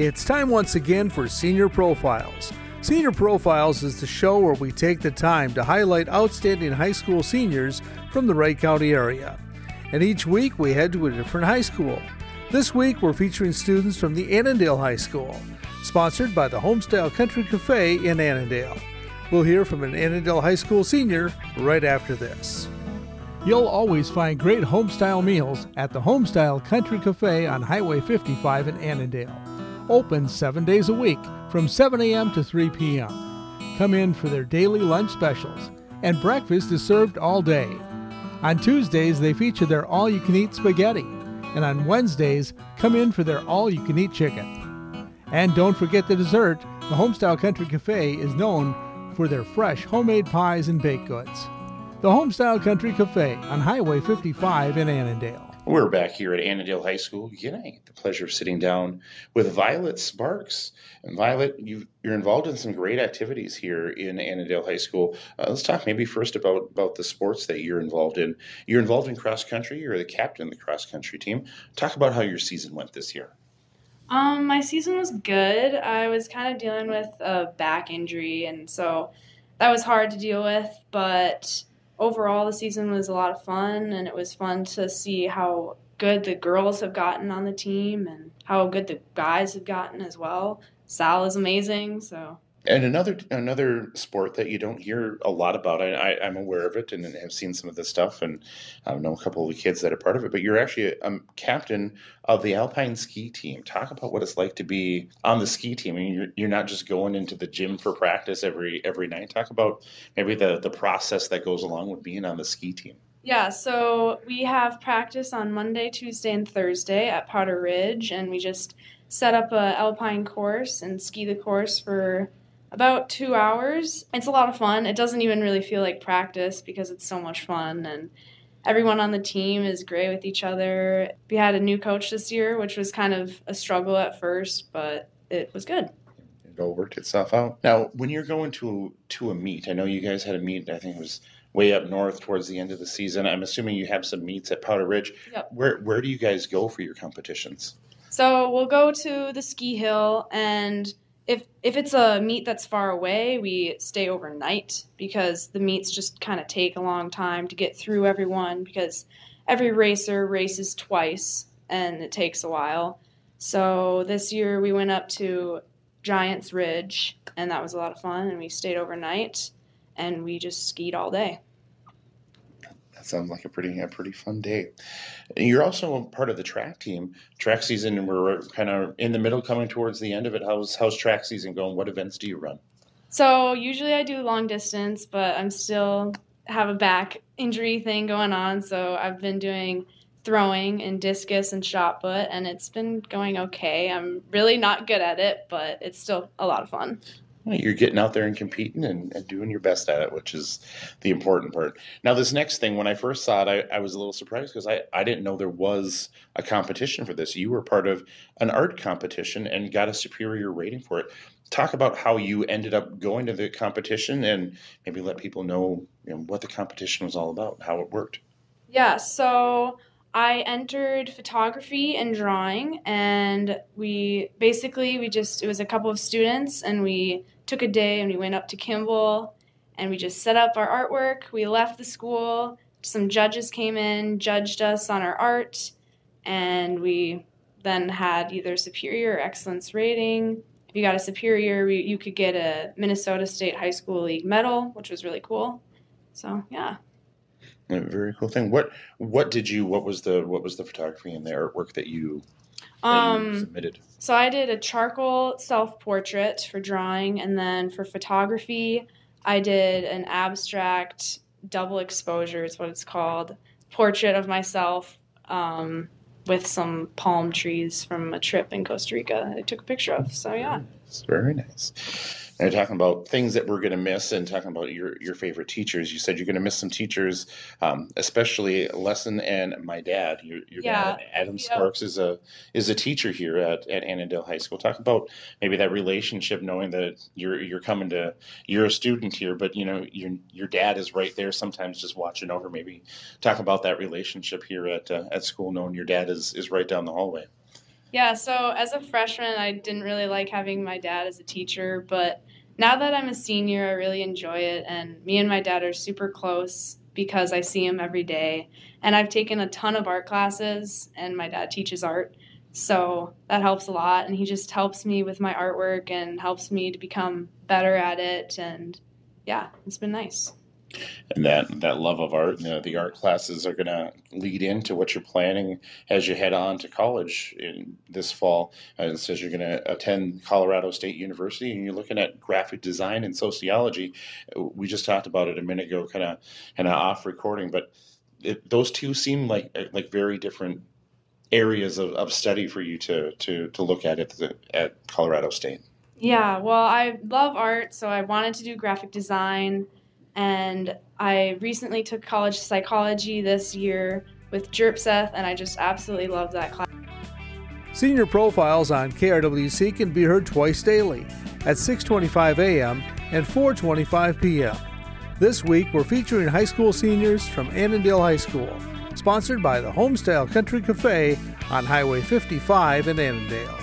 It's time once again for Senior Profiles. Senior Profiles is the show where we take the time to highlight outstanding high school seniors from the Wright County area. And each week we head to a different high school. This week we're featuring students from the Annandale High School, sponsored by the Homestyle Country Cafe in Annandale. We'll hear from an Annandale High School senior right after this. You'll always find great homestyle meals at the Homestyle Country Cafe on Highway 55 in Annandale. Open seven days a week from 7 a.m. to 3 p.m. Come in for their daily lunch specials, and breakfast is served all day. On Tuesdays, they feature their all you can eat spaghetti, and on Wednesdays, come in for their all you can eat chicken. And don't forget the dessert. The Homestyle Country Cafe is known for their fresh homemade pies and baked goods. The Homestyle Country Cafe on Highway 55 in Annandale. We're back here at Annandale High School. Again, I the pleasure of sitting down with Violet Sparks. And Violet, you are involved in some great activities here in Annandale High School. Uh, let's talk maybe first about, about the sports that you're involved in. You're involved in cross country. You're the captain of the cross country team. Talk about how your season went this year. Um, my season was good. I was kind of dealing with a back injury, and so that was hard to deal with. But overall, the season was a lot of fun, and it was fun to see how good the girls have gotten on the team and how good the guys have gotten as well. Sal is amazing, so and another another sport that you don't hear a lot about, I, am aware of it and have seen some of this stuff, and I know a couple of the kids that are part of it. But you're actually a, a captain of the alpine ski team. Talk about what it's like to be on the ski team. I mean, you're, you're not just going into the gym for practice every every night. Talk about maybe the the process that goes along with being on the ski team. Yeah, so we have practice on Monday, Tuesday, and Thursday at Powder Ridge, and we just set up a alpine course and ski the course for about two hours. It's a lot of fun. It doesn't even really feel like practice because it's so much fun and everyone on the team is great with each other. We had a new coach this year, which was kind of a struggle at first, but it was good. It all worked itself out. Now, when you're going to to a meet, I know you guys had a meet. I think it was way up north towards the end of the season. I'm assuming you have some meets at Powder Ridge. Yep. Where where do you guys go for your competitions? So we'll go to the ski hill and if if it's a meet that's far away, we stay overnight because the meets just kind of take a long time to get through everyone because every racer races twice and it takes a while. So this year we went up to Giants Ridge and that was a lot of fun and we stayed overnight and we just skied all day. That sounds like a pretty a pretty fun day. You're also part of the track team. Track season, and we're kind of in the middle, coming towards the end of it. How's how's track season going? What events do you run? So usually I do long distance, but I'm still have a back injury thing going on. So I've been doing throwing and discus and shot put, and it's been going okay. I'm really not good at it, but it's still a lot of fun you're getting out there and competing and, and, doing your best at it, which is the important part. Now, this next thing, when I first saw it, I, I was a little surprised because I, I didn't know there was a competition for this. You were part of an art competition and got a superior rating for it. Talk about how you ended up going to the competition and maybe let people know, you know what the competition was all about, how it worked. Yeah, so I entered photography and drawing, and we basically we just it was a couple of students, and we took a day and we went up to Kimball, and we just set up our artwork. We left the school. Some judges came in, judged us on our art, and we then had either superior or excellence rating. If you got a superior, you could get a Minnesota State High School League medal, which was really cool. So yeah. A very cool thing. What what did you? What was the what was the photography and the artwork that you, that um, you submitted? So I did a charcoal self portrait for drawing, and then for photography, I did an abstract double exposure. Is what it's called. Portrait of myself um, with some palm trees from a trip in Costa Rica. I took a picture of. So yeah, it's very nice and talking about things that we're going to miss and talking about your, your favorite teachers. You said you're going to miss some teachers, um, especially Lesson and my dad. Your, your yeah. dad, Adam yeah. Sparks, is a is a teacher here at, at Annandale High School. Talk about maybe that relationship, knowing that you're you're coming to you're a student here, but you know your your dad is right there, sometimes just watching over. Maybe talk about that relationship here at uh, at school, knowing your dad is is right down the hallway. Yeah, so as a freshman, I didn't really like having my dad as a teacher, but now that I'm a senior, I really enjoy it. And me and my dad are super close because I see him every day. And I've taken a ton of art classes, and my dad teaches art. So that helps a lot. And he just helps me with my artwork and helps me to become better at it. And yeah, it's been nice and that that love of art. You know, the art classes are going to lead into what you're planning as you head on to college in this fall. And it says you're going to attend Colorado State University, and you're looking at graphic design and sociology. We just talked about it a minute ago, kind of kind of off recording, but it, those two seem like like very different areas of, of study for you to to to look at at, the, at Colorado State. Yeah, well, I love art, so I wanted to do graphic design and I recently took college psychology this year with Jerpseth, and I just absolutely love that class. Senior profiles on KRWC can be heard twice daily at 6:25 a.m. and 4:25 p.m. This week we're featuring high school seniors from Annandale High School, sponsored by the Homestyle Country Cafe on Highway 55 in Annandale.